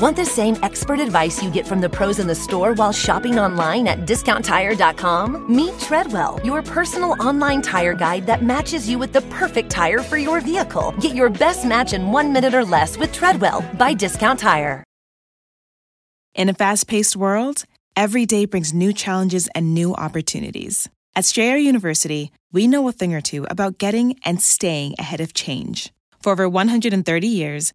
Want the same expert advice you get from the pros in the store while shopping online at discounttire.com? Meet Treadwell, your personal online tire guide that matches you with the perfect tire for your vehicle. Get your best match in one minute or less with Treadwell by Discount Tire. In a fast paced world, every day brings new challenges and new opportunities. At Strayer University, we know a thing or two about getting and staying ahead of change. For over 130 years,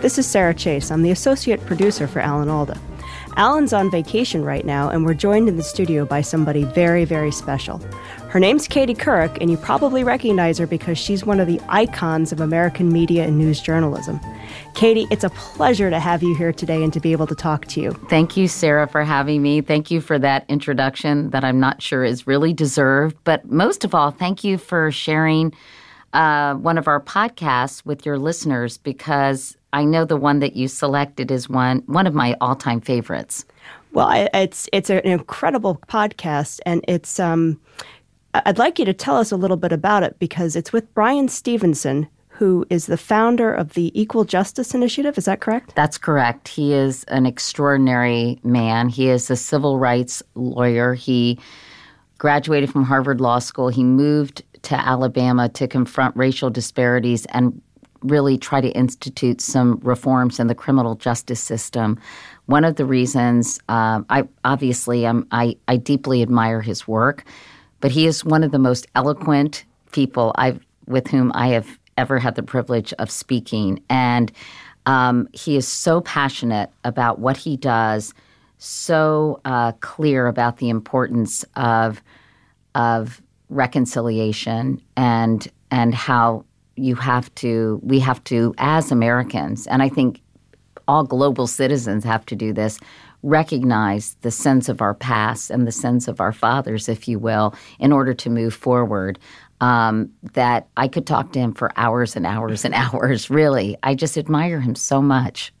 This is Sarah Chase. I'm the associate producer for Alan Alda. Alan's on vacation right now, and we're joined in the studio by somebody very, very special. Her name's Katie Couric, and you probably recognize her because she's one of the icons of American media and news journalism. Katie, it's a pleasure to have you here today and to be able to talk to you. Thank you, Sarah, for having me. Thank you for that introduction that I'm not sure is really deserved. But most of all, thank you for sharing uh, one of our podcasts with your listeners because I know the one that you selected is one one of my all time favorites. Well, it's it's an incredible podcast, and it's. Um, I'd like you to tell us a little bit about it because it's with Bryan Stevenson, who is the founder of the Equal Justice Initiative. Is that correct? That's correct. He is an extraordinary man. He is a civil rights lawyer. He graduated from Harvard Law School. He moved to Alabama to confront racial disparities and really try to institute some reforms in the criminal justice system. One of the reasons, uh, I obviously um, I, I deeply admire his work, but he is one of the most eloquent people I've with whom I have ever had the privilege of speaking, and um, he is so passionate about what he does, so uh, clear about the importance of of reconciliation and and how you have to we have to as Americans and I think all global citizens have to do this recognize the sense of our past and the sense of our fathers if you will in order to move forward. Um, that I could talk to him for hours and hours and hours really. I just admire him so much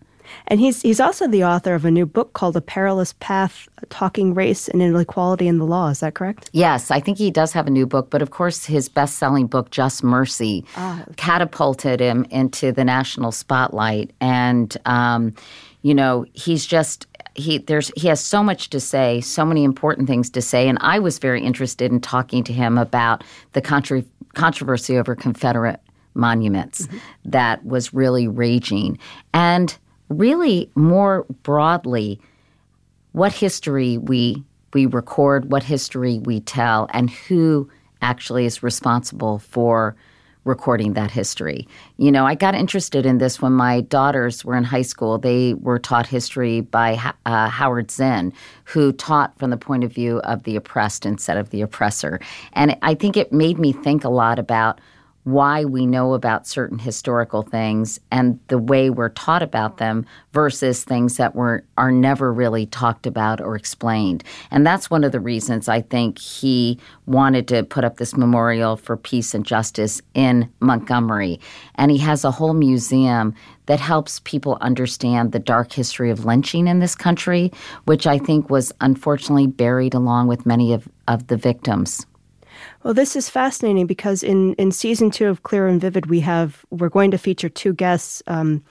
and he's he's also the author of a new book called A Perilous Path: Talking Race and Inequality in the Law. Is that correct? Yes, I think he does have a new book, but of course his best-selling book Just Mercy ah. catapulted him into the national spotlight and um, you know, he's just he there's he has so much to say, so many important things to say, and I was very interested in talking to him about the contra- controversy over Confederate monuments mm-hmm. that was really raging. And really more broadly what history we we record, what history we tell, and who actually is responsible for recording that history. You know, I got interested in this when my daughters were in high school. They were taught history by uh, Howard Zinn, who taught from the point of view of the oppressed instead of the oppressor. And I think it made me think a lot about why we know about certain historical things and the way we're taught about them versus things that were are never really talked about or explained. And that's one of the reasons I think he wanted to put up this memorial for peace and justice in Montgomery. And he has a whole museum that helps people understand the dark history of lynching in this country, which I think was unfortunately buried along with many of, of the victims. Well, this is fascinating because in, in season two of Clear and Vivid, we have we're going to feature two guests. Um,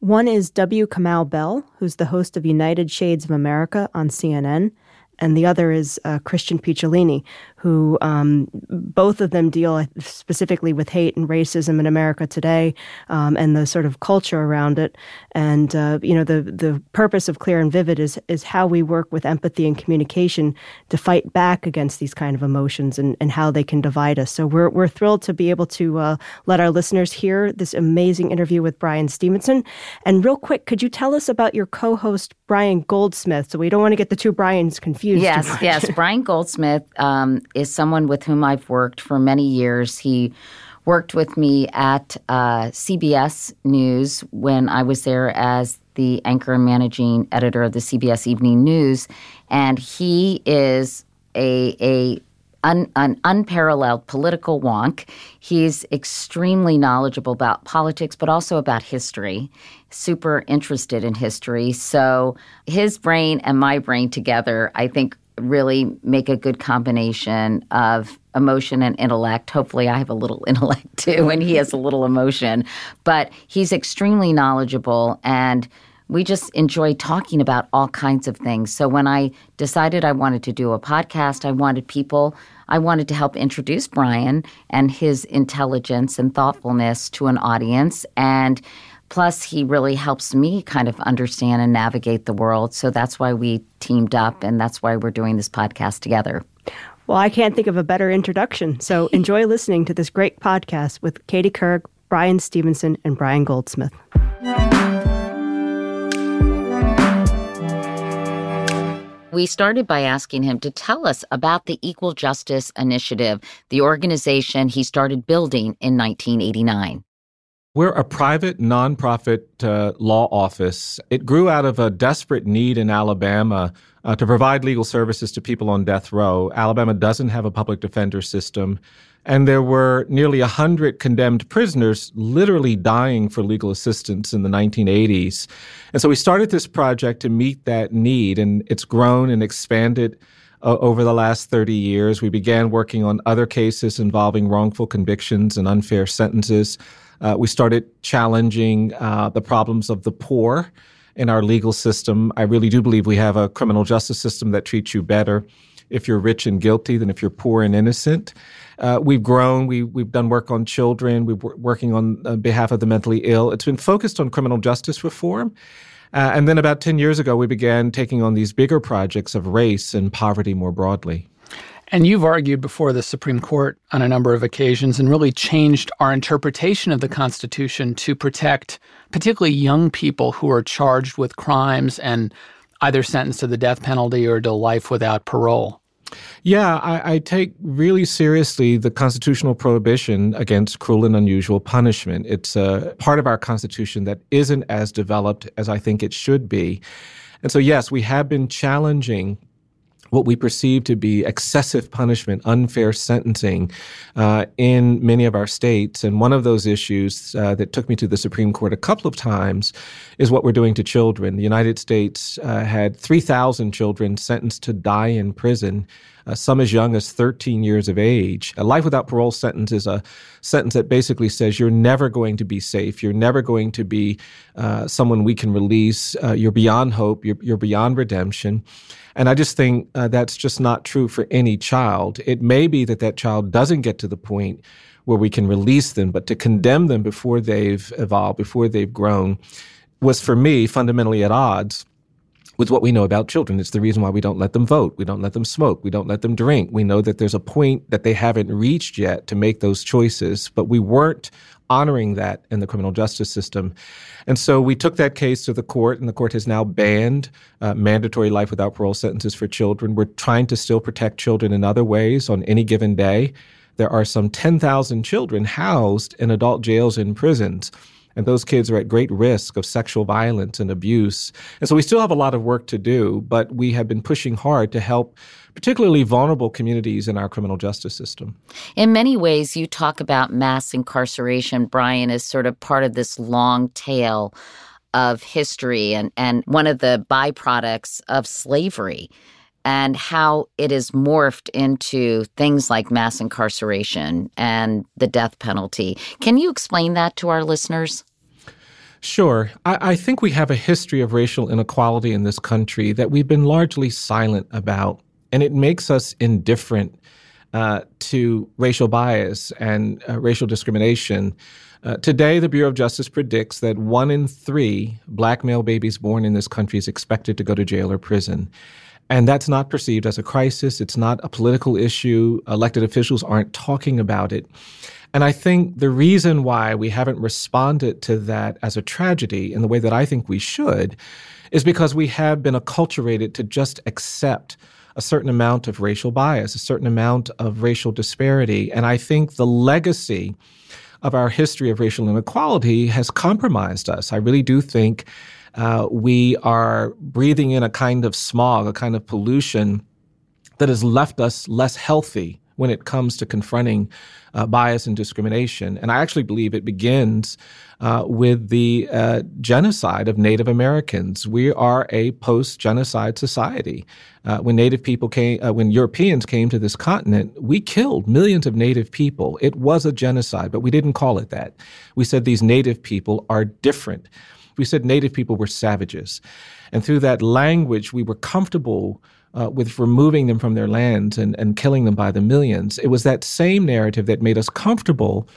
one is W. Kamau Bell, who's the host of United Shades of America on CNN, and the other is uh, Christian Picciolini, who um, both of them deal specifically with hate and racism in America today um, and the sort of culture around it. And uh, you know, the the purpose of Clear and Vivid is is how we work with empathy and communication to fight back against these kind of emotions and, and how they can divide us. So we're we're thrilled to be able to uh, let our listeners hear this amazing interview with Bryan Stevenson. And real quick, could you tell us about your co-host Brian Goldsmith? So we don't want to get the two Brian's confused. Yes, yes. Brian Goldsmith um, is someone with whom I've worked for many years. He worked with me at uh, CBS News when I was there as the anchor and managing editor of the CBS Evening News, and he is a a un, an unparalleled political wonk. He's extremely knowledgeable about politics, but also about history, super interested in history. So his brain and my brain together, I think, really make a good combination of emotion and intellect. Hopefully, I have a little intellect too, and he has a little emotion. But he's extremely knowledgeable and we just enjoy talking about all kinds of things. So when I decided I wanted to do a podcast, I wanted people, I wanted to help introduce Brian and his intelligence and thoughtfulness to an audience. And plus, he really helps me kind of understand and navigate the world. So that's why we teamed up, and that's why we're doing this podcast together. Well, I can't think of a better introduction. So enjoy listening to this great podcast with Katie Couric, Bryan Stevenson, and Brian Goldsmith. We started by asking him to tell us about the Equal Justice Initiative, the organization he started building in 1989. We're a private nonprofit uh, law office. It grew out of a desperate need in Alabama uh, to provide legal services to people on death row. Alabama doesn't have a public defender system. And there were nearly 100 condemned prisoners literally dying for legal assistance in the 1980s. And so we started this project to meet that need, and it's grown and expanded uh, over the last 30 years. We began working on other cases involving wrongful convictions and unfair sentences. Uh, we started challenging uh, the problems of the poor in our legal system. I really do believe we have a criminal justice system that treats you better if you're rich and guilty than if you're poor and innocent. Uh, we've grown. We, we've done work on children. We're working on uh, behalf of the mentally ill. It's been focused on criminal justice reform. Uh, and then about 10 years ago, we began taking on these bigger projects of race and poverty more broadly. And you've argued before the Supreme Court on a number of occasions and really changed our interpretation of the Constitution to protect particularly young people who are charged with crimes and either sentenced to the death penalty or to life without parole. Yeah, I, I, take really seriously the constitutional prohibition against cruel and unusual punishment. It's a part of our Constitution that isn't as developed as I think it should be. And so, yes, we have been challenging what we perceive to be excessive punishment, unfair sentencing uh, in many of our states. And one of those issues uh, that took me to the Supreme Court a couple of times is what we're doing to children. The United States uh, had 3,000 children sentenced to die in prison. Uh, some as young as 13 years of age. A life without parole sentence is a sentence that basically says you're never going to be safe. You're never going to be uh, someone we can release. Uh, you're beyond hope. You're, you're beyond redemption. And I just think uh, that's just not true for any child. It may be that that child doesn't get to the point where we can release them, but to condemn them before they've evolved, before they've grown, was for me fundamentally at odds with what we know about children. It's the reason why we don't let them vote. We don't let them smoke. We don't let them drink. We know that there's a point that they haven't reached yet to make those choices, but we weren't honoring that in the criminal justice system. And so we took that case to the court, and the court has now banned uh, mandatory life without parole sentences for children. We're trying to still protect children in other ways on any given day. There are some 10,000 children housed in adult jails and prisons. And those kids are at great risk of sexual violence and abuse. And so we still have a lot of work to do, but we have been pushing hard to help particularly vulnerable communities in our criminal justice system. In many ways, you talk about mass incarceration, Brian, as sort of part of this long tail of history and, and one of the byproducts of slavery and how it has morphed into things like mass incarceration and the death penalty. Can you explain that to our listeners? Sure. I, I, think we have a history of racial inequality in this country that we've been largely silent about and it makes us indifferent uh, to racial bias and uh, racial discrimination. Uh, today, the Bureau of Justice predicts that one in three black male babies born in this country is expected to go to jail or prison. And that's not perceived as a crisis. It's not a political issue. Elected officials aren't talking about it. And I think the reason why we haven't responded to that as a tragedy in the way that I think we should is because we have been acculturated to just accept a certain amount of racial bias, a certain amount of racial disparity. And I think the legacy of our history of racial inequality has compromised us. I really do think uh, we are breathing in a kind of smog, a kind of pollution that has left us less healthy when it comes to confronting uh, bias and discrimination. And I actually believe it begins uh, with the uh, genocide of Native Americans. We are a post genocide society. Uh, when Native people came, uh, when Europeans came to this continent, we killed millions of Native people. It was a genocide, but we didn't call it that. We said these Native people are different. We said Native people were savages. And through that language, we were comfortable uh, with removing them from their lands and, and killing them by the millions. It was that same narrative that made us comfortable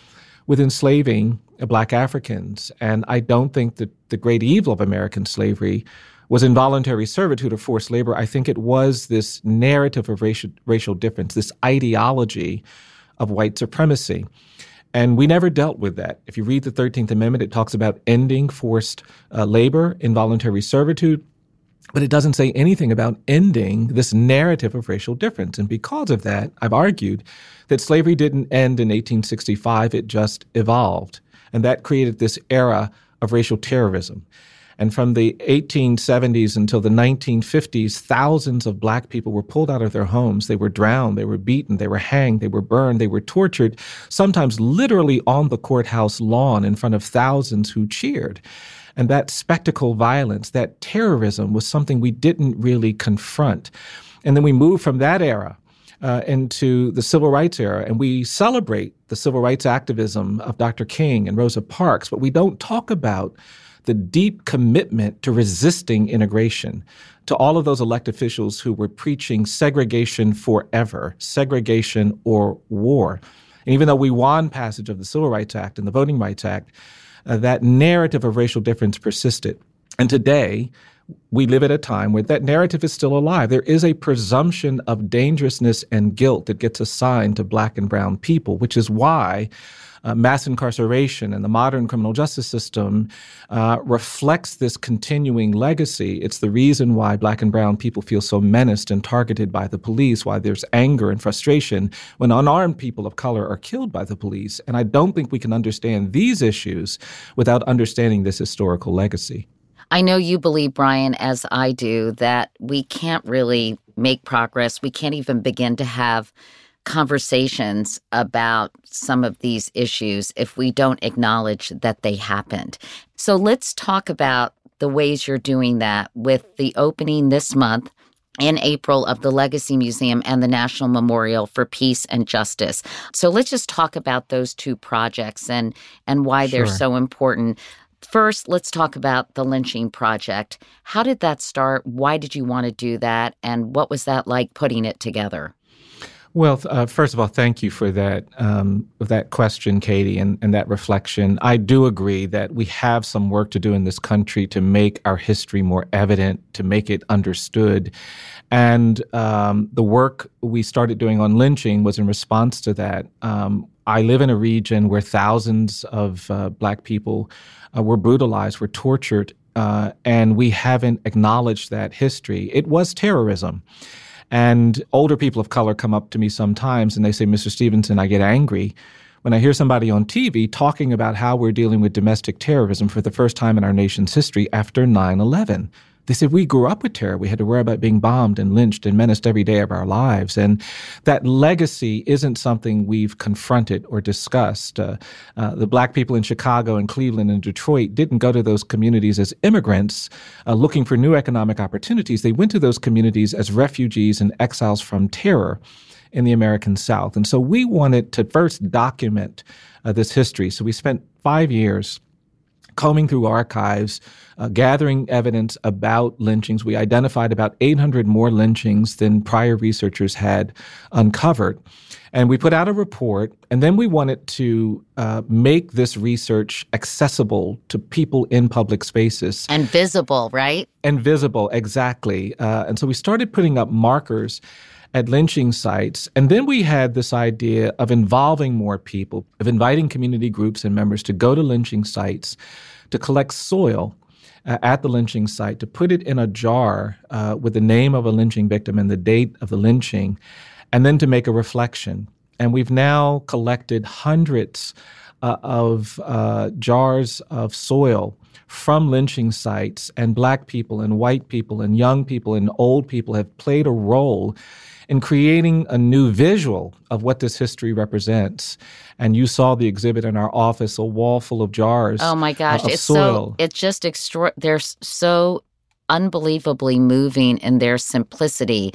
with enslaving black Africans. And I don't think that the great evil of American slavery was involuntary servitude or forced labor. I think it was this narrative of racial, racial difference, this ideology of white supremacy. And we never dealt with that. If you read the 13th Amendment, it talks about ending forced uh, labor, involuntary servitude. But it doesn't say anything about ending this narrative of racial difference. And because of that, I've argued that slavery didn't end in 1865, it just evolved. And that created this era of racial terrorism. And from the 1870s until the 1950s, thousands of black people were pulled out of their homes. They were drowned, they were beaten, they were hanged, they were burned, they were tortured, sometimes literally on the courthouse lawn in front of thousands who cheered. And that spectacle violence, that terrorism was something we didn't really confront. And then we moved from that era uh, into the civil rights era, and we celebrate the civil rights activism of Dr. King and Rosa Parks, but we don't talk about the deep commitment to resisting integration, to all of those elected officials who were preaching segregation forever, segregation or war. And even though we won passage of the Civil Rights Act and the Voting Rights Act, uh, that narrative of racial difference persisted. And today, we live at a time where that narrative is still alive. There is a presumption of dangerousness and guilt that gets assigned to black and brown people, which is why uh, mass incarceration and the modern criminal justice system uh, reflects this continuing legacy. It's the reason why black and brown people feel so menaced and targeted by the police, why there's anger and frustration when unarmed people of color are killed by the police. And I don't think we can understand these issues without understanding this historical legacy. I know you believe, Brian, as I do, that we can't really make progress. We can't even begin to have conversations about some of these issues if we don't acknowledge that they happened. So let's talk about the ways you're doing that with the opening this month in April of the Legacy Museum and the National Memorial for Peace and Justice. So let's just talk about those two projects and and why sure. they're so important. First, let's talk about the lynching project. How did that start? Why did you want to do that? And what was that like putting it together? Well, uh, first of all, thank you for that um, that question, Katie, and, and that reflection. I do agree that we have some work to do in this country to make our history more evident, to make it understood. And um, the work we started doing on lynching was in response to that. Um, I live in a region where thousands of uh, black people uh, were brutalized, were tortured, uh, and we haven't acknowledged that history. It was terrorism. And older people of color come up to me sometimes and they say, Mr. Stevenson, I get angry when I hear somebody on TV talking about how we're dealing with domestic terrorism for the first time in our nation's history after 9 11. They said we grew up with terror. We had to worry about being bombed and lynched and menaced every day of our lives. And that legacy isn't something we've confronted or discussed. Uh, uh, the black people in Chicago and Cleveland and Detroit didn't go to those communities as immigrants uh, looking for new economic opportunities. They went to those communities as refugees and exiles from terror in the American South. And so we wanted to first document uh, this history. So we spent five years combing through archives, uh, gathering evidence about lynchings. We identified about 800 more lynchings than prior researchers had uncovered. And we put out a report, and then we wanted to uh, make this research accessible to people in public spaces. And visible, right? And visible, exactly. Uh, and so we started putting up markers at lynching sites. And then we had this idea of involving more people, of inviting community groups and members to go to lynching sites to collect soil uh, at the lynching site, to put it in a jar uh, with the name of a lynching victim and the date of the lynching, and then to make a reflection. And we've now collected hundreds uh, of uh, jars of soil from lynching sites, and black people and white people and young people and old people have played a role in creating a new visual of what this history represents. And you saw the exhibit in our office, a wall full of jars. Oh my gosh, uh, it's soil. so it's just extra. They're so unbelievably moving in their simplicity.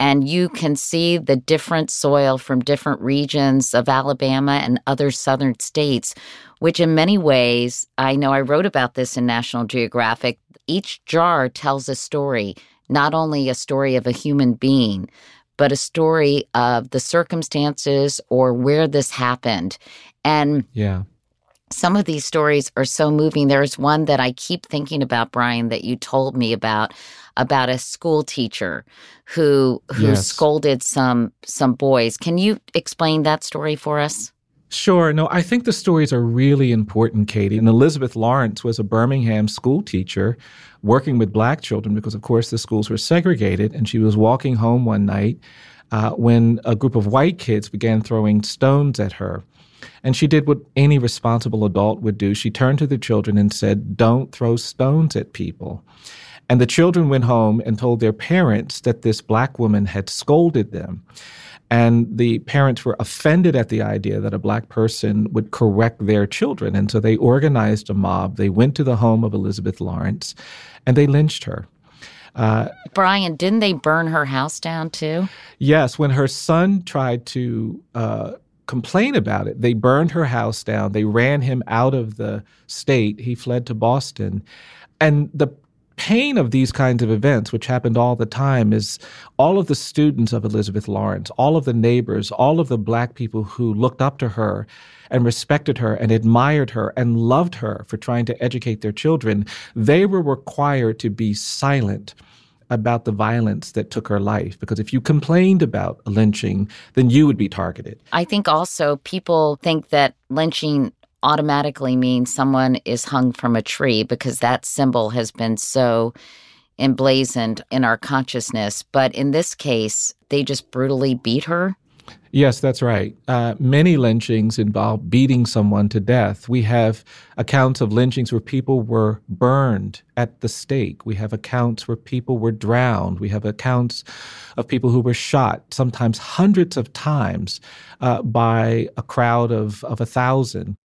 And you can see the different soil from different regions of Alabama and other southern states, which in many ways, I know I wrote about this in National Geographic. Each jar tells a story, not only a story of a human being, but a story of the circumstances or where this happened. And yeah. Some of these stories are so moving. There's one that I keep thinking about, Brian, that you told me about, about a school teacher who who Yes. scolded some some boys. Can you explain that story for us? Sure. No, I think the stories are really important, Katie. And Elizabeth Lawrence was a Birmingham school teacher working with black children because, of course, the schools were segregated. And she was walking home one night uh, when a group of white kids began throwing stones at her. And she did what any responsible adult would do. She turned to the children and said, Don't throw stones at people. And the children went home and told their parents that this black woman had scolded them. And the parents were offended at the idea that a black person would correct their children. And so they organized a mob. They went to the home of Elizabeth Lawrence and they lynched her. Brian, didn't they burn her house down too? Yes, when her son tried to uh, complain about it, they burned her house down. They ran him out of the state. He fled to Boston. And the pain of these kinds of events, which happened all the time, is all of the students of Elizabeth Lawrence, all of the neighbors, all of the black people who looked up to her and respected her and admired her and loved her for trying to educate their children, they were required to be silent about the violence that took her life. Because if you complained about lynching, then you would be targeted. I think also people think that lynching automatically means someone is hung from a tree because that symbol has been so emblazoned in our consciousness. But in this case, they just brutally beat her. Yes, that's right. Uh, many lynchings involve beating someone to death. We have accounts of lynchings where people were burned at the stake. We have accounts where people were drowned. We have accounts of people who were shot, sometimes hundreds of times, uh, by a crowd of, of a thousand.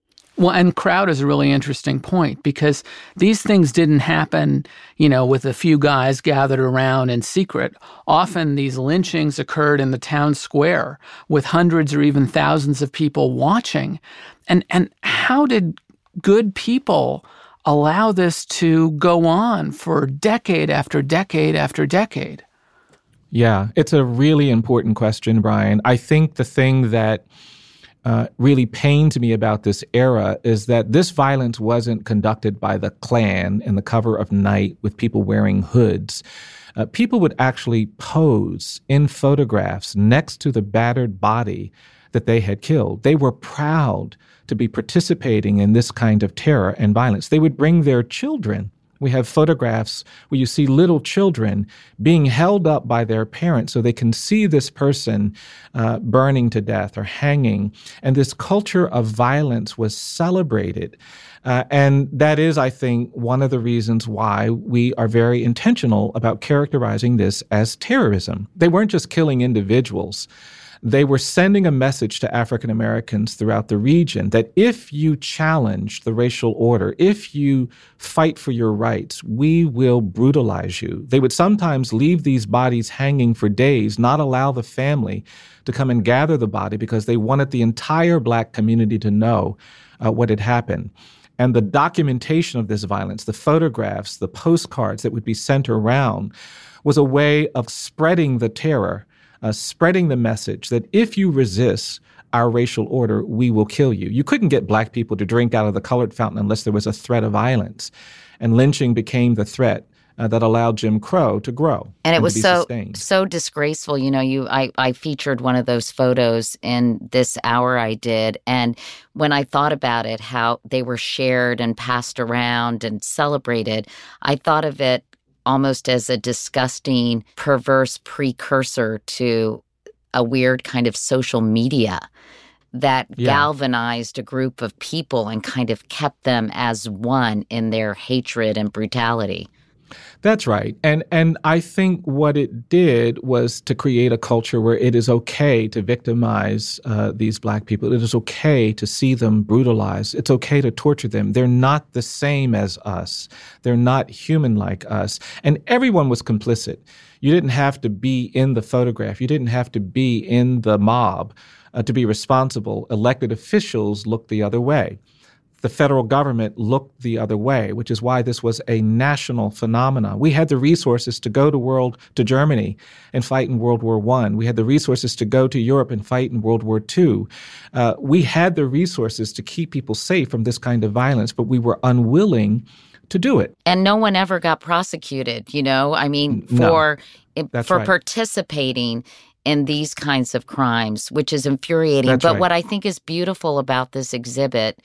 Well, and crowd is a really interesting point because these things didn't happen, you know, with a few guys gathered around in secret. Often these lynchings occurred in the town square with hundreds or even thousands of people watching. And and how did good people allow this to go on for decade after decade after decade? Yeah, it's a really important question, Brian. I think the thing that uh, really pains me about this era is that this violence wasn't conducted by the Klan in the cover of night with people wearing hoods. Uh, people would actually pose in photographs next to the battered body that they had killed. They were proud to be participating in this kind of terror and violence. They would bring their children we have photographs where you see little children being held up by their parents so they can see this person uh, burning to death or hanging. And this culture of violence was celebrated. Uh, and that is, I think, one of the reasons why we are very intentional about characterizing this as terrorism. They weren't just killing individuals they were sending a message to African Americans throughout the region that if you challenge the racial order, if you fight for your rights, we will brutalize you. They would sometimes leave these bodies hanging for days, not allow the family to come and gather the body because they wanted the entire black community to know uh, what had happened. And the documentation of this violence, the photographs, the postcards that would be sent around, was a way of spreading the terror uh, spreading the message that if you resist our racial order, we will kill you. You couldn't get black people to drink out of the colored fountain unless there was a threat of violence. And lynching became the threat uh, that allowed Jim Crow to grow. And it and was so sustained. so disgraceful. You know, you I, I featured one of those photos in this hour I did. And when I thought about it, how they were shared and passed around and celebrated, I thought of it almost as a disgusting, perverse precursor to a weird kind of social media that Yeah. galvanized a group of people and kind of kept them as one in their hatred and brutality. That's right. And and I think what it did was to create a culture where it is okay to victimize uh, these black people. It is okay to see them brutalized. It's okay to torture them. They're not the same as us. They're not human like us. And everyone was complicit. You didn't have to be in the photograph. You didn't have to be in the mob uh, to be responsible. Elected officials looked the other way the federal government looked the other way, which is why this was a national phenomenon. We had the resources to go to world to Germany and fight in World War One. We had the resources to go to Europe and fight in World War Two. Uh, we had the resources to keep people safe from this kind of violence, but we were unwilling to do it. and no one ever got prosecuted you know i mean No. for That's for right. participating in these kinds of crimes which is infuriating That's but right. what i think is beautiful about this exhibit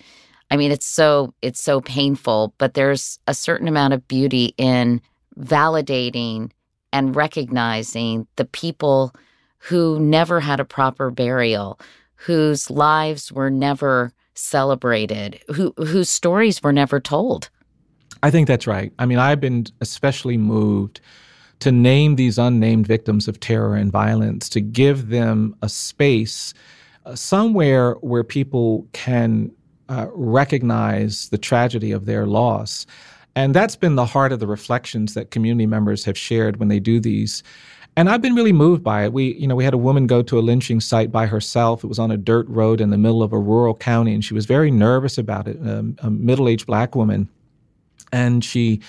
i mean it's so it's so painful but there's a certain amount of beauty in validating and recognizing the people who never had a proper burial whose lives were never celebrated who whose stories were never told I think that's right. I mean, I've been especially moved to name these unnamed victims of terror and violence, to give them a space uh, somewhere where people can uh, recognize the tragedy of their loss. And that's been the heart of the reflections that community members have shared when they do these. And I've been really moved by it. We, you know, we had a woman go to a lynching site by herself. It was on a dirt road in the middle of a rural county, and she was very nervous about it. Um, a middle-aged black woman and she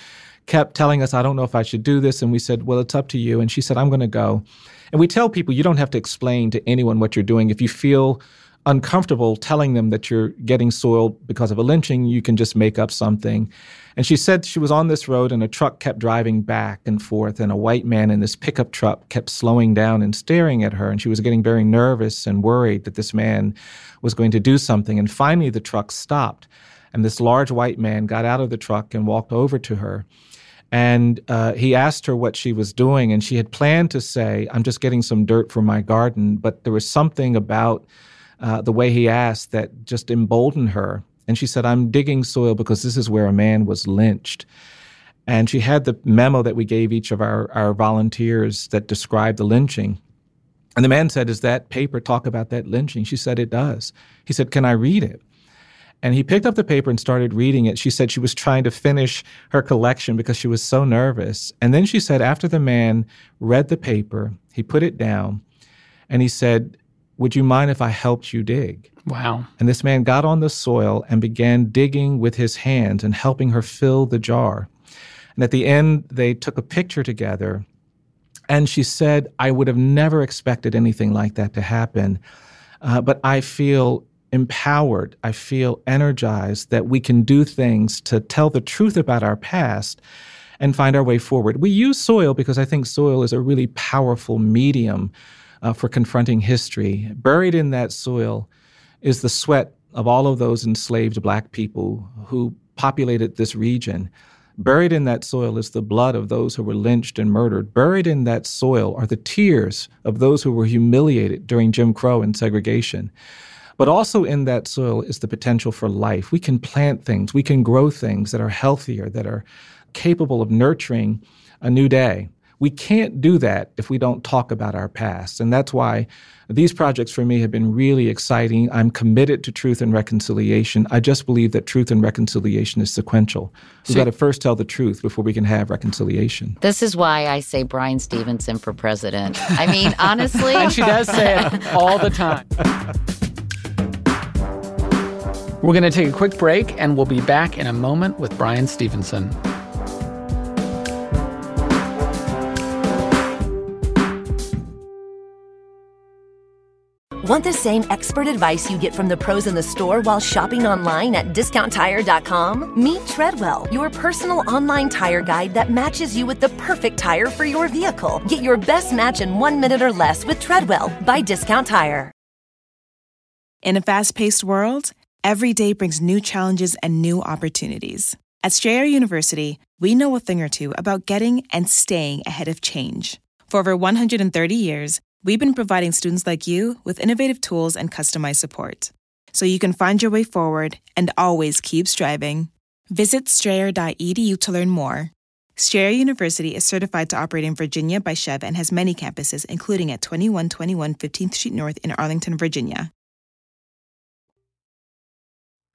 kept telling us, I don't know if I should do this. And we said, Well, it's up to you. And she said, I'm going to go. And we tell people you don't have to explain to anyone what you're doing. If you feel uncomfortable telling them that you're getting soiled because of a lynching, you can just make up something. And she said she was on this road and a truck kept driving back and forth, and a white man in this pickup truck kept slowing down and staring at her. And she was getting very nervous and worried that this man was going to do something. And finally, the truck stopped. And this large white man got out of the truck and walked over to her. And uh, he asked her what she was doing. And she had planned to say, I'm just getting some dirt for my garden. But there was something about uh, the way he asked that just emboldened her. And she said, I'm digging soil because this is where a man was lynched. And she had the memo that we gave each of our, our volunteers that described the lynching. And the man said, Does that paper talk about that lynching? She said, It does. He said, Can I read it? And he picked up the paper and started reading it. She said she was trying to finish her collection because she was so nervous. And then she said, after the man read the paper, he put it down and he said, Would you mind if I helped you dig? Wow. And this man got on the soil and began digging with his hands and helping her fill the jar. And at the end, they took a picture together. And she said, I would have never expected anything like that to happen. Uh, but I feel empowered. I feel energized that we can do things to tell the truth about our past and find our way forward. We use soil because I think soil is a really powerful medium uh, for confronting history. Buried in that soil is the sweat of all of those enslaved black people who populated this region. Buried in that soil is the blood of those who were lynched and murdered. Buried in that soil are the tears of those who were humiliated during Jim Crow and segregation. But also in that soil is the potential for life. We can plant things, we can grow things that are healthier, that are capable of nurturing a new day. We can't do that if we don't talk about our past. And that's why these projects for me have been really exciting. I'm committed to truth and reconciliation. I just believe that truth and reconciliation is sequential. We've got to first tell the truth before we can have reconciliation. This is why I say Bryan Stevenson for president. I mean, honestly. And she does say it all the time. We're going to take a quick break and we'll be back in a moment with Bryan Stevenson. Want the same expert advice you get from the pros in the store while shopping online at discounttire.com? Meet Treadwell, your personal online tire guide that matches you with the perfect tire for your vehicle. Get your best match in one minute or less with Treadwell by Discount Tire. In a fast paced world, every day brings new challenges and new opportunities. At Strayer University, we know a thing or two about getting and staying ahead of change. For over 130 years, we've been providing students like you with innovative tools and customized support so you can find your way forward and always keep striving. Visit strayer.edu to learn more. Strayer University is certified to operate in Virginia by SCHEV and has many campuses, including at 2121 15th Street North in Arlington, Virginia.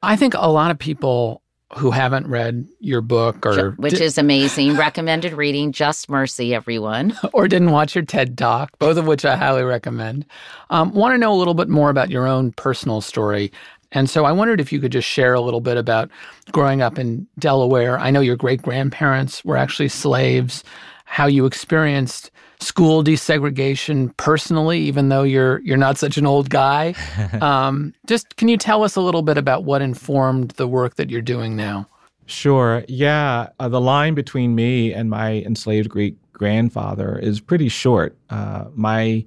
I think a lot of people who haven't read your book or which is amazing. Recommended reading just mercy everyone. or didn't watch your ted talk both of which i highly recommend. Um, want to know a little bit more about your own personal story. And so i wondered if you could just share a little bit about growing up in delaware. I know your great grandparents were actually slaves how you experienced school desegregation personally, even though you're you're not such an old guy. Um, just can you tell us a little bit about what informed the work that you're doing now? Sure. Yeah, uh, the line between me and my enslaved Greek grandfather is pretty short. Uh, my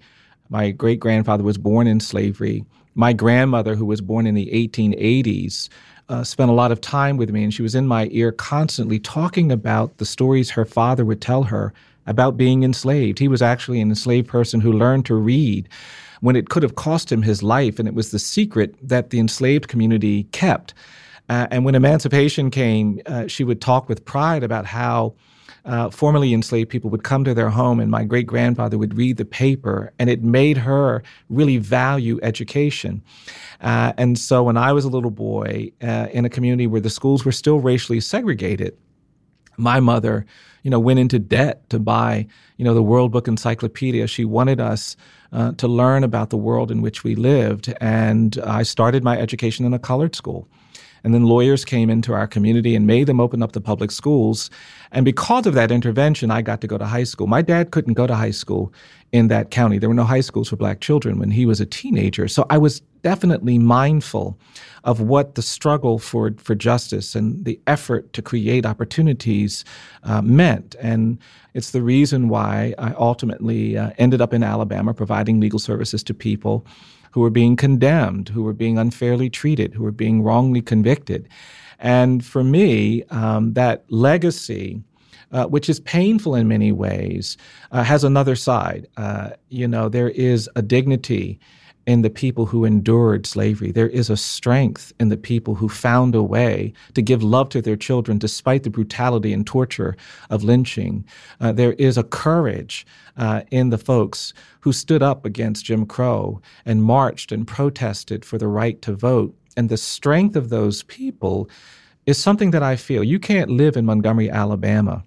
my great grandfather was born in slavery. My grandmother, who was born in the 1880s, uh, spent a lot of time with me, and she was in my ear constantly talking about the stories her father would tell her about being enslaved. He was actually an enslaved person who learned to read when it could have cost him his life, and it was the secret that the enslaved community kept. Uh, and when emancipation came, uh, she would talk with pride about how uh, formerly enslaved people would come to their home, and my great grandfather would read the paper, and it made her really value education. Uh, and so, when I was a little boy uh, in a community where the schools were still racially segregated, my mother you know, went into debt to buy, you know, the World Book Encyclopedia. She wanted us uh, to learn about the world in which we lived. And I started my education in a colored school. And then lawyers came into our community and made them open up the public schools. And because of that intervention, I got to go to high school. My dad couldn't go to high school in that county. There were no high schools for black children when he was a teenager. So I was definitely mindful of what the struggle for, for justice and the effort to create opportunities uh, meant. And it's the reason why I ultimately uh, ended up in Alabama providing legal services to people who were being condemned, who were being unfairly treated, who were being wrongly convicted. And for me, um, that legacy, uh, which is painful in many ways, uh, has another side. Uh, you know, there is a dignity in the people who endured slavery. There is a strength in the people who found a way to give love to their children despite the brutality and torture of lynching. Uh, there is a courage uh, in the folks who stood up against Jim Crow and marched and protested for the right to vote. And the strength of those people is something that I feel. You can't live in Montgomery, Alabama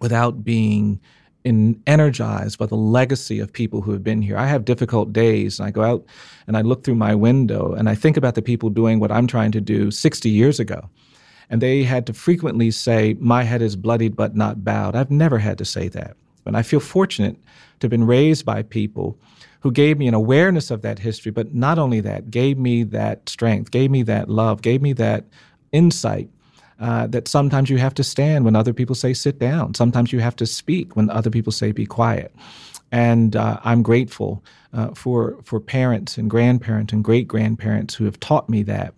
without being in, energized by the legacy of people who have been here. I have difficult days and I go out and I look through my window and I think about the people doing what I'm trying to do 60 years ago. And they had to frequently say, My head is bloodied but not bowed. I've never had to say that. And I feel fortunate to have been raised by people who gave me an awareness of that history, but not only that, gave me that strength, gave me that love, gave me that insight uh, that sometimes you have to stand when other people say sit down. Sometimes you have to speak when other people say be quiet. And uh, I'm grateful uh, for for parents and grandparents and great grandparents who have taught me that.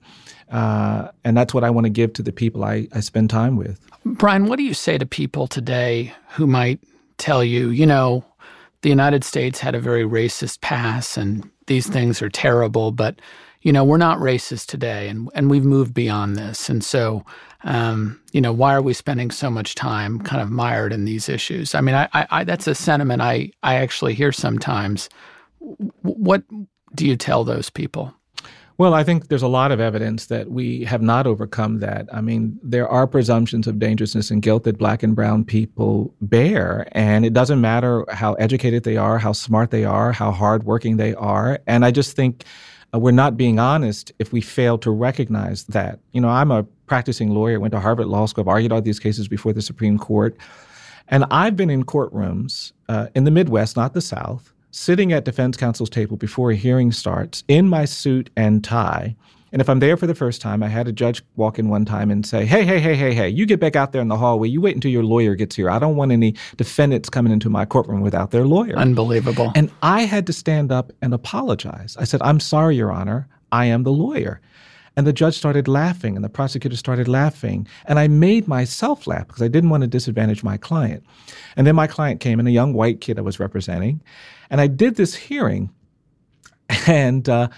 Uh, and that's what I want to give to the people I, I spend time with. Brian, what do you say to people today who might tell you, you know, the United States had a very racist past and these things are terrible, but you know, we're not racist today and, and we've moved beyond this. And so, um, you know, why are we spending so much time kind of mired in these issues? I mean, I, I, that's a sentiment I, I actually hear sometimes. What do you tell those people? Well, I think there's a lot of evidence that we have not overcome that. I mean, there are presumptions of dangerousness and guilt that black and brown people bear. And it doesn't matter how educated they are, how smart they are, how hardworking they are. And I just think uh, we're not being honest if we fail to recognize that. You know, I'm a practicing lawyer, went to Harvard Law School, I've argued all these cases before the Supreme Court. And I've been in courtrooms uh, in the Midwest, not the South, sitting at defense counsel's table before a hearing starts in my suit and tie. And if I'm there for the first time, I had a judge walk in one time and say, Hey, hey, hey, hey, hey, you get back out there in the hallway. You wait until your lawyer gets here. I don't want any defendants coming into my courtroom without their lawyer. Unbelievable. And I had to stand up and apologize. I said, I'm sorry, Your Honor. I am the lawyer. And the judge started laughing and the prosecutor started laughing. And I made myself laugh because I didn't want to disadvantage my client. And then my client came in, a young white kid I was representing. And I did this hearing. And, uh,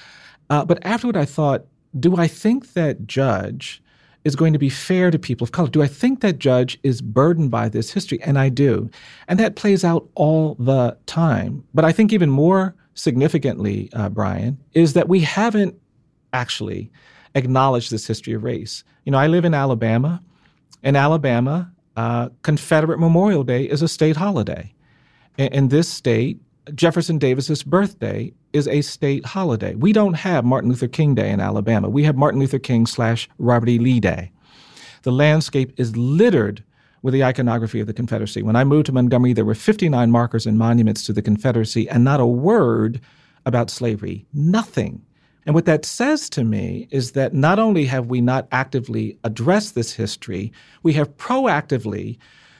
uh, but afterward, I thought, do I think that judge is going to be fair to people of color? Do I think that judge is burdened by this history? And I do. And that plays out all the time. But I think even more significantly, uh, Brian, is that we haven't actually acknowledged this history of race. You know, I live in Alabama. In Alabama, uh, Confederate Memorial Day is a state holiday. In, in this state, Jefferson Davis's birthday is a state holiday. We don't have Martin Luther King Day in Alabama. We have Martin Luther King slash Robert E. Lee Day. The landscape is littered with the iconography of the Confederacy. When I moved to Montgomery, there were 59 markers and monuments to the Confederacy and not a word about slavery. Nothing. And what that says to me is that not only have we not actively addressed this history, we have proactively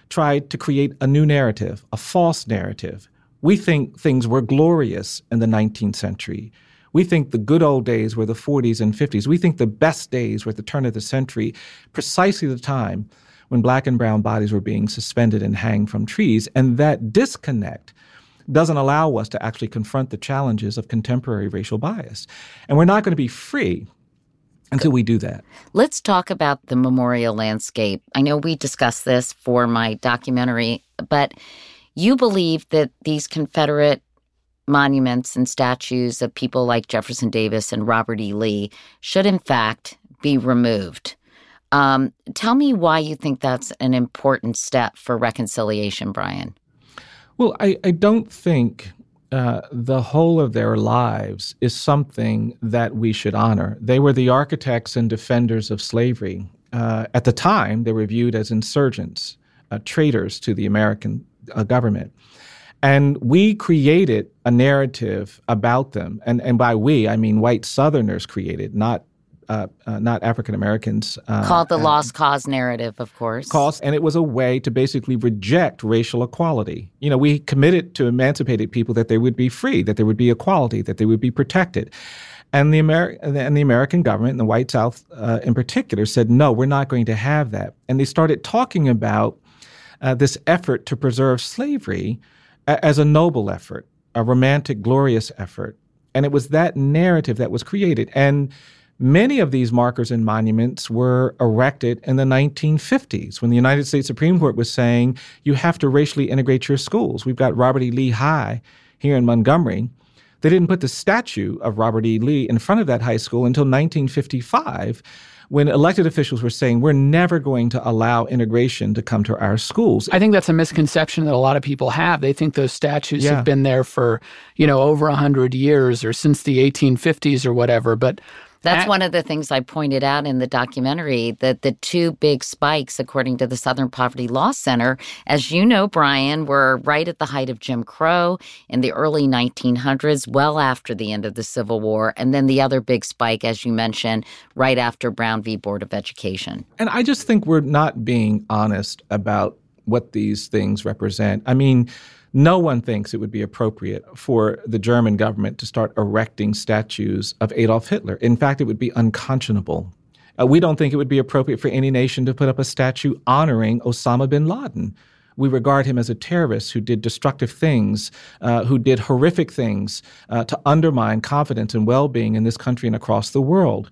tried to create a new narrative, a false narrative. We think things were glorious in the 19th century. We think the good old days were the 40s and 50s. We think the best days were at the turn of the century, precisely the time when black and brown bodies were being suspended and hanged from trees. And that disconnect doesn't allow us to actually confront the challenges of contemporary racial bias. And we're not going to be free until we do that. Let's talk about the memorial landscape. I know we discussed this for my documentary, but you believe that these Confederate monuments and statues of people like Jefferson Davis and Robert E. Lee should, in fact, be removed. Um, tell me why you think that's an important step for reconciliation, Bryan. Well, I, I don't think uh, the whole of their lives is something that we should honor. They were the architects and defenders of slavery. Uh, at the time, they were viewed as insurgents, uh, traitors to the American uh, government. And we created a narrative about them. And, and by we, I mean white Southerners created, not uh, uh, not African Americans. Uh, Called the lost cause narrative, of course. Cause, and it was a way to basically reject racial equality. You know, we committed to emancipated people that they would be free, that there would be equality, that they would be protected. And the, Ameri- and the American government and the white South uh, in particular said, no, we're not going to have that. And they started talking about uh, this effort to preserve slavery a- as a noble effort, a romantic, glorious effort. And it was that narrative that was created. And Many of these markers and monuments were erected in the 1950s when the United States Supreme Court was saying you have to racially integrate your schools. We've got Robert E. Lee High here in Montgomery. They didn't put the statue of Robert E. Lee in front of that high school until 1955 when elected officials were saying we're never going to allow integration to come to our schools. I think that's a misconception that a lot of people have. They think those statues yeah. have been there for, you know, over 100 years or since the 1850s or whatever, but that's one of the things I pointed out in the documentary that the two big spikes, according to the Southern Poverty Law Center, as you know, Bryan, were right at the height of Jim Crow in the early 1900s, well after the end of the Civil War. And then the other big spike, as you mentioned, right after Brown v. Board of Education. And I just think we're not being honest about what these things represent. I mean, no one thinks it would be appropriate for the German government to start erecting statues of Adolf Hitler. In fact, it would be unconscionable. Uh, we don't think it would be appropriate for any nation to put up a statue honoring Osama bin Laden. We regard him as a terrorist who did destructive things, uh, who did horrific things uh, to undermine confidence and well being in this country and across the world.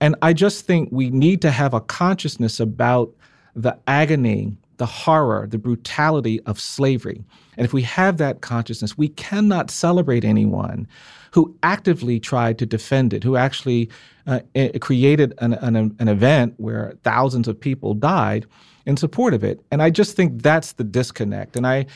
And I just think we need to have a consciousness about the agony the horror, the brutality of slavery. And if we have that consciousness, we cannot celebrate anyone who actively tried to defend it, who actually uh, created an, an, an event where thousands of people died in support of it. And I just think that's the disconnect. And I,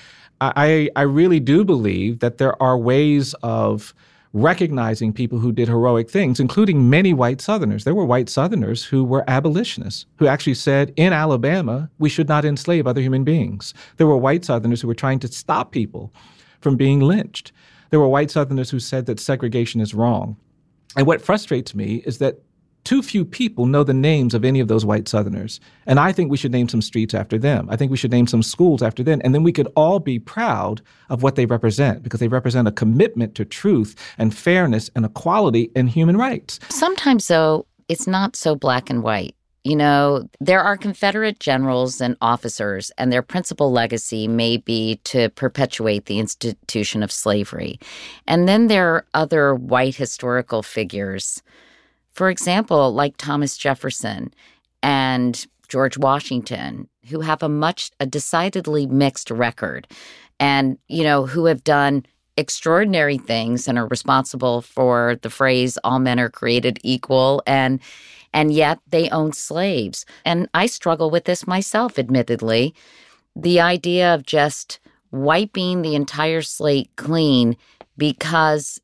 I, I really do believe that there are ways of recognizing people who did heroic things, including many white Southerners. There were white Southerners who were abolitionists, who actually said in Alabama, we should not enslave other human beings. There were white Southerners who were trying to stop people from being lynched. there were white Southerners who said that segregation is wrong. And what frustrates me is that too few people know the names of any of those white Southerners. And I think we should name some streets after them. I think we should name some schools after them. And then we could all be proud of what they represent because they represent a commitment to truth and fairness and equality and human rights. Sometimes, though, it's not so black and white. You know, there are Confederate generals and officers, and their principal legacy may be to perpetuate the institution of slavery. And then there are other white historical figures for example, like Thomas Jefferson and George Washington, who have a much, a decidedly mixed record and, you know, who have done extraordinary things and are responsible for the phrase all men are created equal and and yet they own slaves. And i struggle with this myself admittedly. The idea of just wiping the entire slate clean because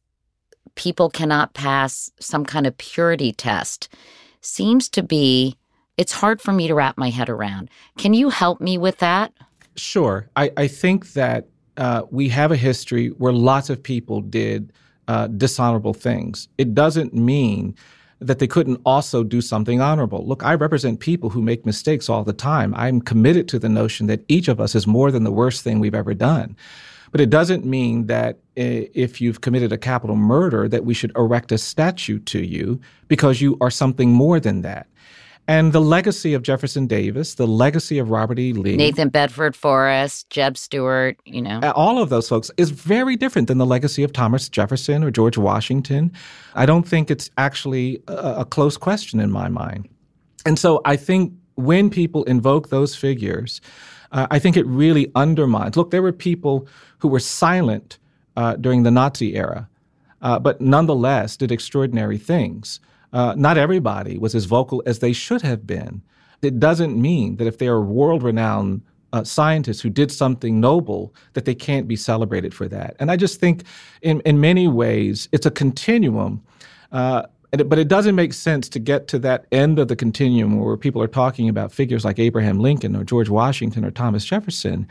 people cannot pass some kind of purity test seems to be it's hard for me to wrap my head around. Can you help me with that? Sure. I, I think that uh, we have a history where lots of people did uh, dishonorable things. It doesn't mean that they couldn't also do something honorable. Look, I represent people who make mistakes all the time. I'm committed to the notion that each of us is more than the worst thing we've ever done. But it doesn't mean that eh, if you've committed a capital murder, that we should erect a statue to you because you are something more than that. And the legacy of Jefferson Davis, the legacy of Robert E. Lee, Nathan Bedford Forrest, Jeb Stuart, you know. All of those folks is very different than the legacy of Thomas Jefferson or George Washington. I don't think it's actually a, a close question in my mind. And so I think when people invoke those figures, uh, I think it really undermines. Look, there were people who were silent uh, during the Nazi era, uh, but nonetheless did extraordinary things. Uh, not everybody was as vocal as they should have been. It doesn't mean that if they are world renowned uh, scientists who did something noble that they can't be celebrated for that. And I just think, in in many ways, it's a continuum. Uh, but it doesn't make sense to get to that end of the continuum where people are talking about figures like Abraham Lincoln or George Washington or Thomas Jefferson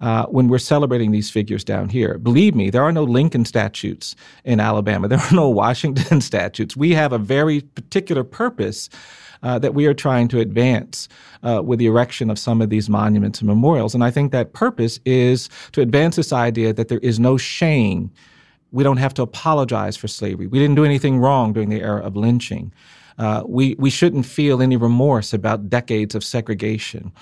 uh, when we're celebrating these figures down here. Believe me, there are no Lincoln statutes in Alabama. There are no Washington statutes. We have a very particular purpose uh, that we are trying to advance uh, with the erection of some of these monuments and memorials. And I think that purpose is to advance this idea that there is no shame. We don't have to apologize for slavery. We didn't do anything wrong during the era of lynching. Uh, we, we shouldn't feel any remorse about decades of segregation.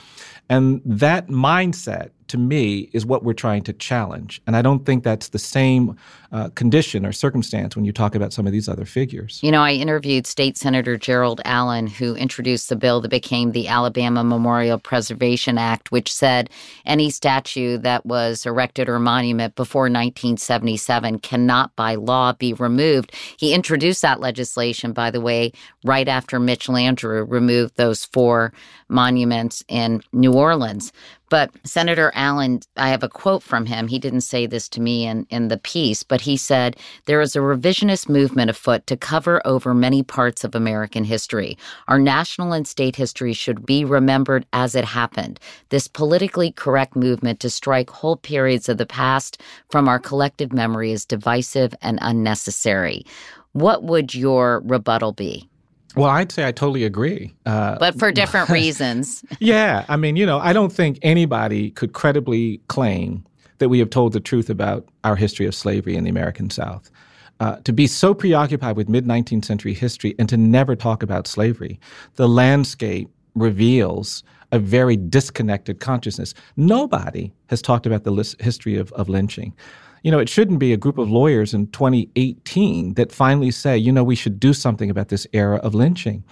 And that mindset to me is what we're trying to challenge. And I don't think that's the same uh, condition or circumstance when you talk about some of these other figures. You know, I interviewed State Senator Gerald Allen, who introduced the bill that became the Alabama Memorial Preservation Act, which said any statue that was erected or monument before 1977 cannot by law be removed. He introduced that legislation, by the way, right after Mitch Landrieu removed those four monuments in New Orleans. But Senator Allen, I have a quote from him. He didn't say this to me in, in the piece, but he said, There is a revisionist movement afoot to cover over many parts of American history. Our national and state history should be remembered as it happened. This politically correct movement to strike whole periods of the past from our collective memory is divisive and unnecessary. What would your rebuttal be? Well, I'd say I totally agree. Uh, but for different reasons. yeah. I mean, you know, I don't think anybody could credibly claim that we have told the truth about our history of slavery in the American South. Uh, to be so preoccupied with mid 19th century history and to never talk about slavery, the landscape reveals a very disconnected consciousness. Nobody has talked about the history of, of lynching you know, it shouldn't be a group of lawyers in 2018 that finally say, you know, we should do something about this era of lynching.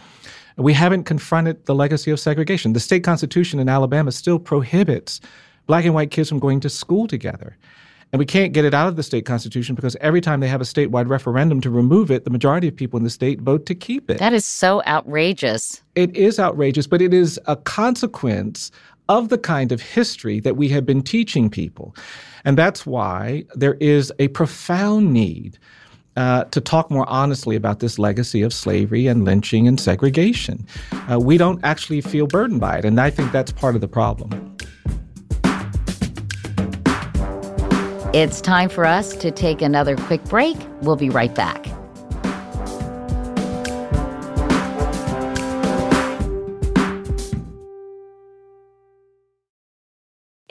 We haven't confronted the legacy of segregation. The state constitution in Alabama still prohibits black and white kids from going to school together. And we can't get it out of the state constitution because every time they have a statewide referendum to remove it, the majority of people in the state vote to keep it. That is so outrageous. It is outrageous, but it is a consequence of the kind of history that we have been teaching people. And that's why there is a profound need uh, to talk more honestly about this legacy of slavery and lynching and segregation. Uh, we don't actually feel burdened by it, and I think that's part of the problem. It's time for us to take another quick break. We'll be right back.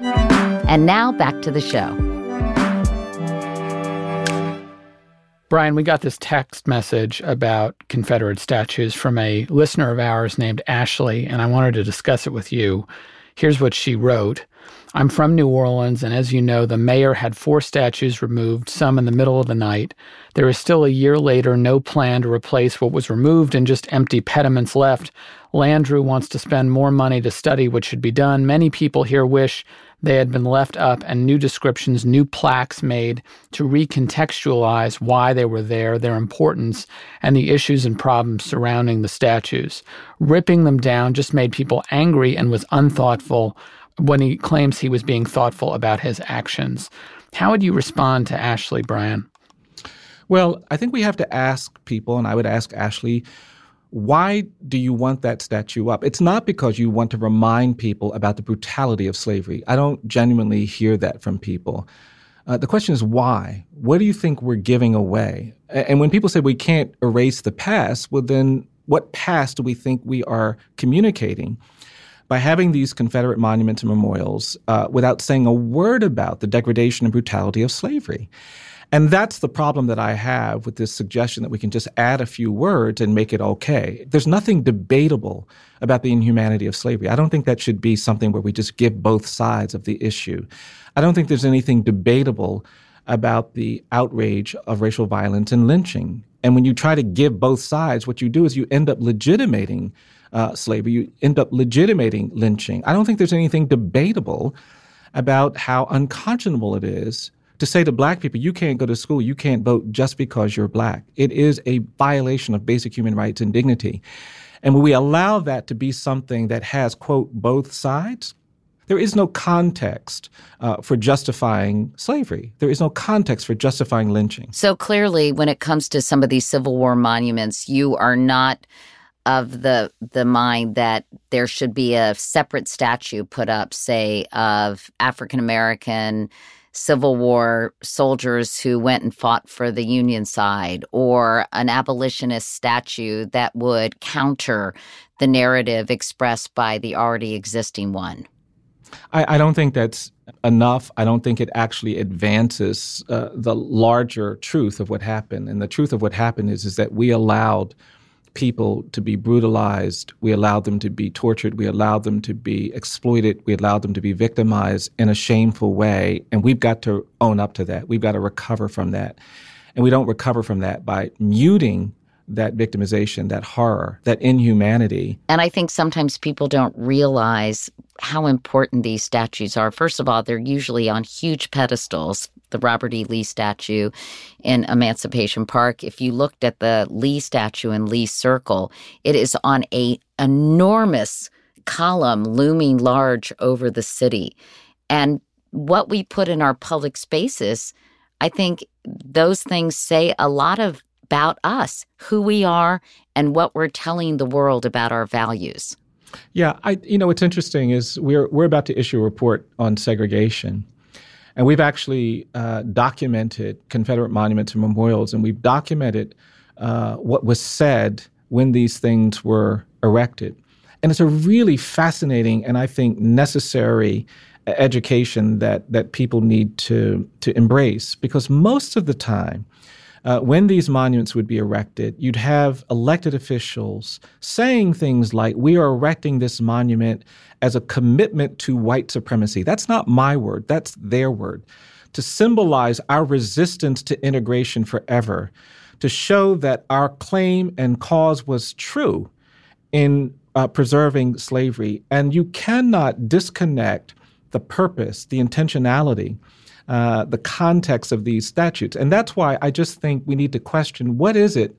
And now back to the show. Bryan, we got this text message about Confederate statues from a listener of ours named Ashley, and I wanted to discuss it with you. Here's what she wrote I'm from New Orleans, and as you know, the mayor had four statues removed, some in the middle of the night. There is still a year later no plan to replace what was removed and just empty pediments left. Landrieu wants to spend more money to study what should be done. Many people here wish they had been left up and new descriptions, new plaques made to recontextualize why they were there, their importance, and the issues and problems surrounding the statues. Ripping them down just made people angry and was unthoughtful when he claims he was being thoughtful about his actions. How would you respond to Ashley, Bryan? Well, I think we have to ask people, and I would ask Ashley, why do you want that statue up? It's not because you want to remind people about the brutality of slavery. I don't genuinely hear that from people. Uh, the question is why? What do you think we're giving away? And when people say we can't erase the past, well, then what past do we think we are communicating? By having these Confederate monuments and memorials uh, without saying a word about the degradation and brutality of slavery. And that's the problem that I have with this suggestion that we can just add a few words and make it okay. There's nothing debatable about the inhumanity of slavery. I don't think that should be something where we just give both sides of the issue. I don't think there's anything debatable about the outrage of racial violence and lynching. And when you try to give both sides, what you do is you end up legitimating uh, slavery, you end up legitimating lynching. I don't think there's anything debatable about how unconscionable it is to say to black people, you can't go to school, you can't vote just because you're black. It is a violation of basic human rights and dignity. And when we allow that to be something that has, quote, both sides, there is no context uh, for justifying slavery. There is no context for justifying lynching. So clearly, when it comes to some of these Civil War monuments, you are not of the the mind that there should be a separate statue put up, say, of African American Civil War soldiers who went and fought for the Union side, or an abolitionist statue that would counter the narrative expressed by the already existing one? I, I don't think that's enough. I don't think it actually advances uh, the larger truth of what happened. And the truth of what happened is, is that we allowed people to be brutalized. We allowed them to be tortured. We allowed them to be exploited. We allowed them to be victimized in a shameful way. And we've got to own up to that. We've got to recover from that. And we don't recover from that by muting that victimization, that horror, that inhumanity. And I think sometimes people don't realize how important these statues are. First of all, they're usually on huge pedestals. The Robert E. Lee statue in Emancipation Park. If you looked at the Lee statue in Lee Circle, it is on a enormous column looming large over the city. And what we put in our public spaces, I think those things say a lot of about us, who we are, and what we're telling the world about our values. Yeah, I you know what's interesting is we're we're about to issue a report on segregation. And we've actually uh, documented Confederate monuments and memorials, and we've documented uh, what was said when these things were erected. And it's a really fascinating and I think necessary education that that people need to to embrace because most of the time uh, when these monuments would be erected, you'd have elected officials saying things like, We are erecting this monument as a commitment to white supremacy. That's not my word, that's their word. To symbolize our resistance to integration forever, to show that our claim and cause was true in uh, preserving slavery. And you cannot disconnect the purpose, the intentionality, uh, the context of these statutes. And that's why I just think we need to question what is it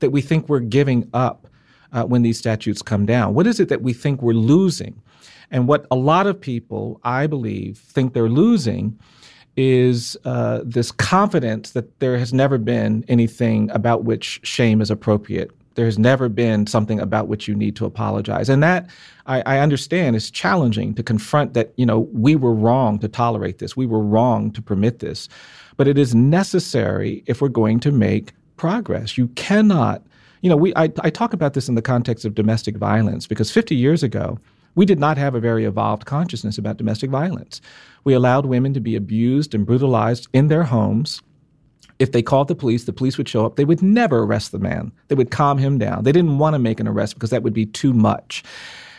that we think we're giving up uh, when these statutes come down? What is it that we think we're losing? And what a lot of people, I believe, think they're losing is uh, this confidence that there has never been anything about which shame is appropriate. There has never been something about which you need to apologize. And that I, I understand is challenging to confront that, you know, we were wrong to tolerate this. We were wrong to permit this. But it is necessary if we're going to make progress. You cannot, you know, we I, I talk about this in the context of domestic violence because 50 years ago, we did not have a very evolved consciousness about domestic violence. We allowed women to be abused and brutalized in their homes. If they called the police, the police would show up. They would never arrest the man. They would calm him down. They didn't want to make an arrest because that would be too much.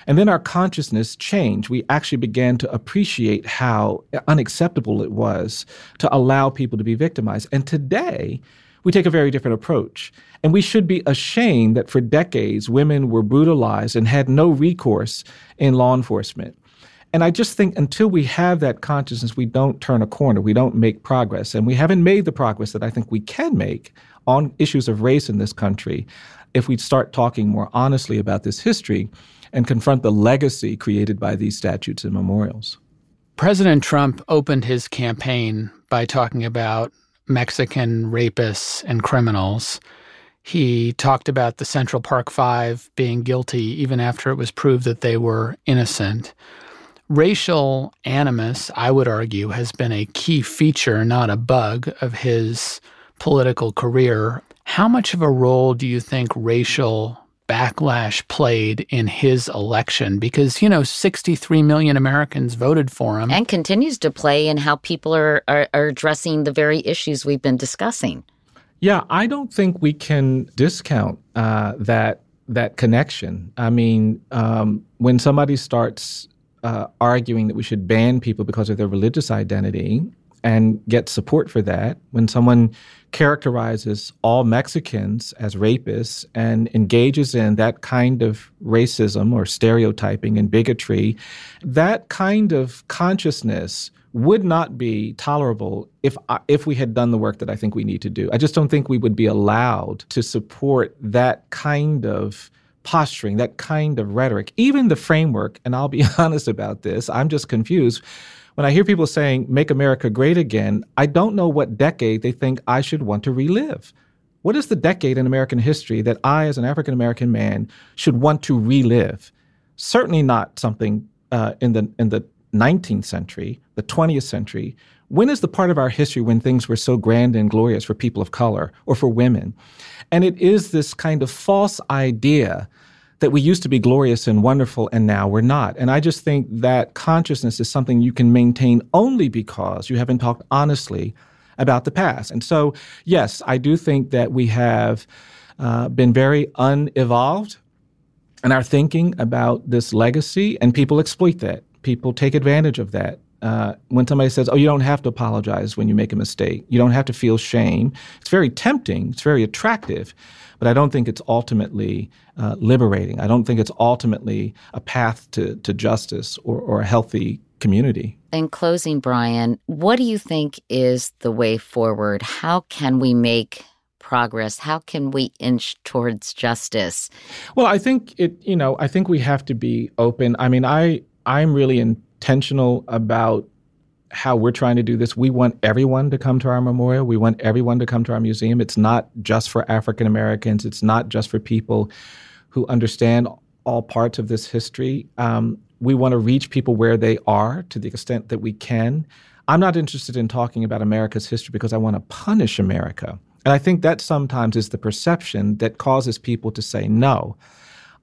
And then our consciousness changed. We actually began to appreciate how unacceptable it was to allow people to be victimized. And today, we take a very different approach. And we should be ashamed that for decades women were brutalized and had no recourse in law enforcement. And I just think until we have that consciousness, we don't turn a corner, we don't make progress. And we haven't made the progress that I think we can make on issues of race in this country if we start talking more honestly about this history and confront the legacy created by these statutes and memorials. President Trump opened his campaign by talking about Mexican rapists and criminals. He talked about the Central Park Five being guilty even after it was proved that they were innocent. Racial animus, I would argue, has been a key feature, not a bug, of his political career. How much of a role do you think racial backlash played in his election because, you know, 63 million Americans voted for him. And continues to play in how people are, are, are addressing the very issues we've been discussing. Yeah, I don't think we can discount uh, that that connection. I mean, um, when somebody starts uh, arguing that we should ban people because of their religious identity and get support for that, when someone characterizes all Mexicans as rapists and engages in that kind of racism or stereotyping and bigotry, that kind of consciousness would not be tolerable if if we had done the work that I think we need to do. I just don't think we would be allowed to support that kind of posturing, that kind of rhetoric, even the framework. And I'll be honest about this. I'm just confused when I hear people saying, make America great again, I don't know what decade they think I should want to relive. What is the decade in American history that I, as an African American man, should want to relive? Certainly not something uh, in the in the 19th century, the 20th century. When is the part of our history when things were so grand and glorious for people of color or for women? And it is this kind of false idea that we used to be glorious and wonderful and now we're not. And I just think that consciousness is something you can maintain only because you haven't talked honestly about the past. And so, yes, I do think that we have uh, been very unevolved in our thinking about this legacy, and people exploit that. People take advantage of that. Uh, when somebody says, "Oh, you don't have to apologize when you make a mistake. You don't have to feel shame," it's very tempting. It's very attractive, but I don't think it's ultimately uh, liberating. I don't think it's ultimately a path to, to justice or, or a healthy community. In closing, Bryan, what do you think is the way forward? How can we make progress? How can we inch towards justice? Well, I think it, you know, I think we have to be open. I mean, I I'm really intentional about how we're trying to do this. We want everyone to come to our memorial. We want everyone to come to our museum. It's not just for African Americans. It's not just for people who understand all parts of this history. Um, we want to reach people where they are to the extent that we can. I'm not interested in talking about America's history because I want to punish America. And I think that sometimes is the perception that causes people to say no.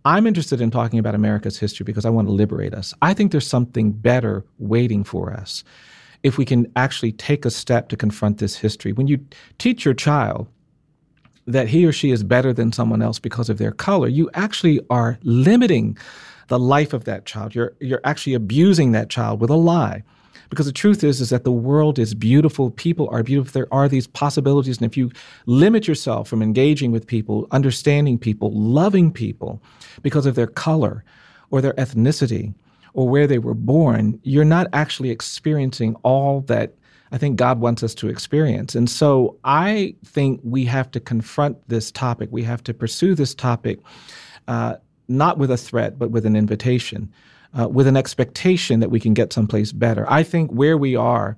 I'm interested in talking about America's history because I want to liberate us. I think there's something better waiting for us if we can actually take a step to confront this history. When you teach your child that he or she is better than someone else because of their color, you actually are limiting the life of that child. You're, you're actually abusing that child with a lie. Because the truth is, is that the world is beautiful. People are beautiful. There are these possibilities. And if you limit yourself from engaging with people, understanding people, loving people because of their color or their ethnicity, or where they were born, you're not actually experiencing all that I think God wants us to experience. And so I think we have to confront this topic. We have to pursue this topic uh, not with a threat, but with an invitation, uh, with an expectation that we can get someplace better. I think where we are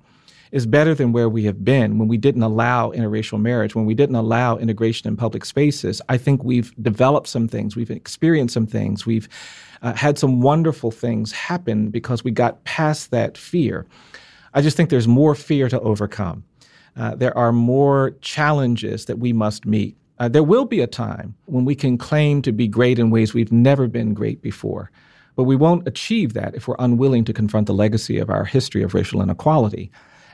is better than where we have been when we didn't allow interracial marriage, when we didn't allow integration in public spaces. I think we've developed some things, we've experienced some things, we've uh, had some wonderful things happen because we got past that fear. I just think there's more fear to overcome. Uh, there are more challenges that we must meet. Uh, there will be a time when we can claim to be great in ways we've never been great before. But we won't achieve that if we're unwilling to confront the legacy of our history of racial inequality.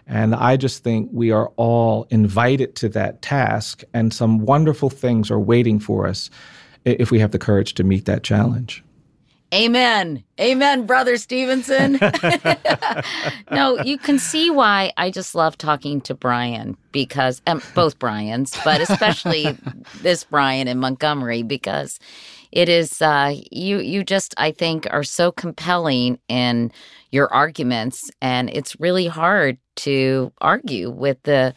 And I just think we are all invited to that task, and some wonderful things are waiting for us if we have the courage to meet that challenge. Amen. Amen, Brother Stevenson. no, you can see why I just love talking to Bryan because, um, both Brians, but especially this Bryan in Montgomery, because it is, uh, you, you just, I think, are so compelling in your arguments. And it's really hard to argue with the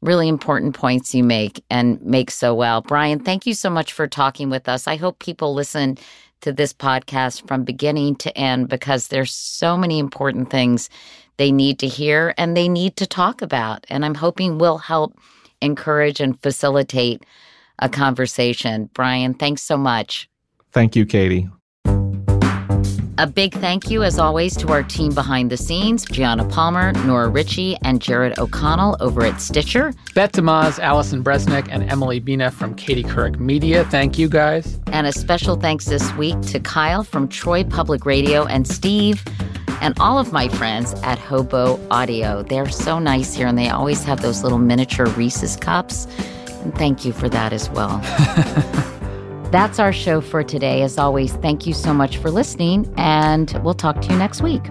really important points you make and make so well. Bryan, thank you so much for talking with us. I hope people listen to this podcast from beginning to end because there's so many important things they need to hear and they need to talk about. And I'm hoping we'll help encourage and facilitate a conversation. Bryan, thanks so much. Thank you, Katie. A big thank you, as always, to our team behind the scenes Gianna Palmer, Nora Ritchie, and Jared O'Connell over at Stitcher. Beth DeMaz, Allison Bresnick, and Emily Bina from Katie Couric Media. Thank you, guys. And a special thanks this week to Kyle from Troy Public Radio and Steve and all of my friends at Hobo Audio. They're so nice here, and they always have those little miniature Reese's cups. And thank you for that as well. That's our show for today. As always, thank you so much for listening, and we'll talk to you next week.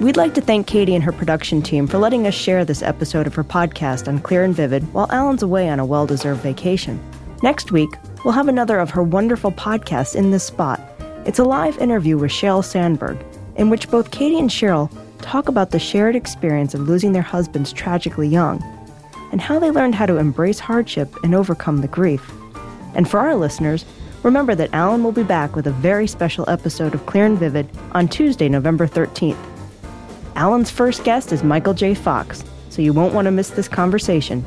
We'd like to thank Katie and her production team for letting us share this episode of her podcast on Clear and Vivid while Alan's away on a well deserved vacation. Next week, we'll have another of her wonderful podcasts in this spot. It's a live interview with Sheryl Sandberg, in which both Katie and Sheryl talk about the shared experience of losing their husbands tragically young and how they learned how to embrace hardship and overcome the grief. And for our listeners, remember that Alan will be back with a very special episode of Clear and Vivid on Tuesday, November 13th. Alan's first guest is Michael J. Fox, so you won't want to miss this conversation.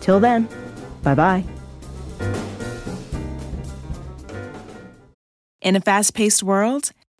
Till then, bye bye. In a fast paced world,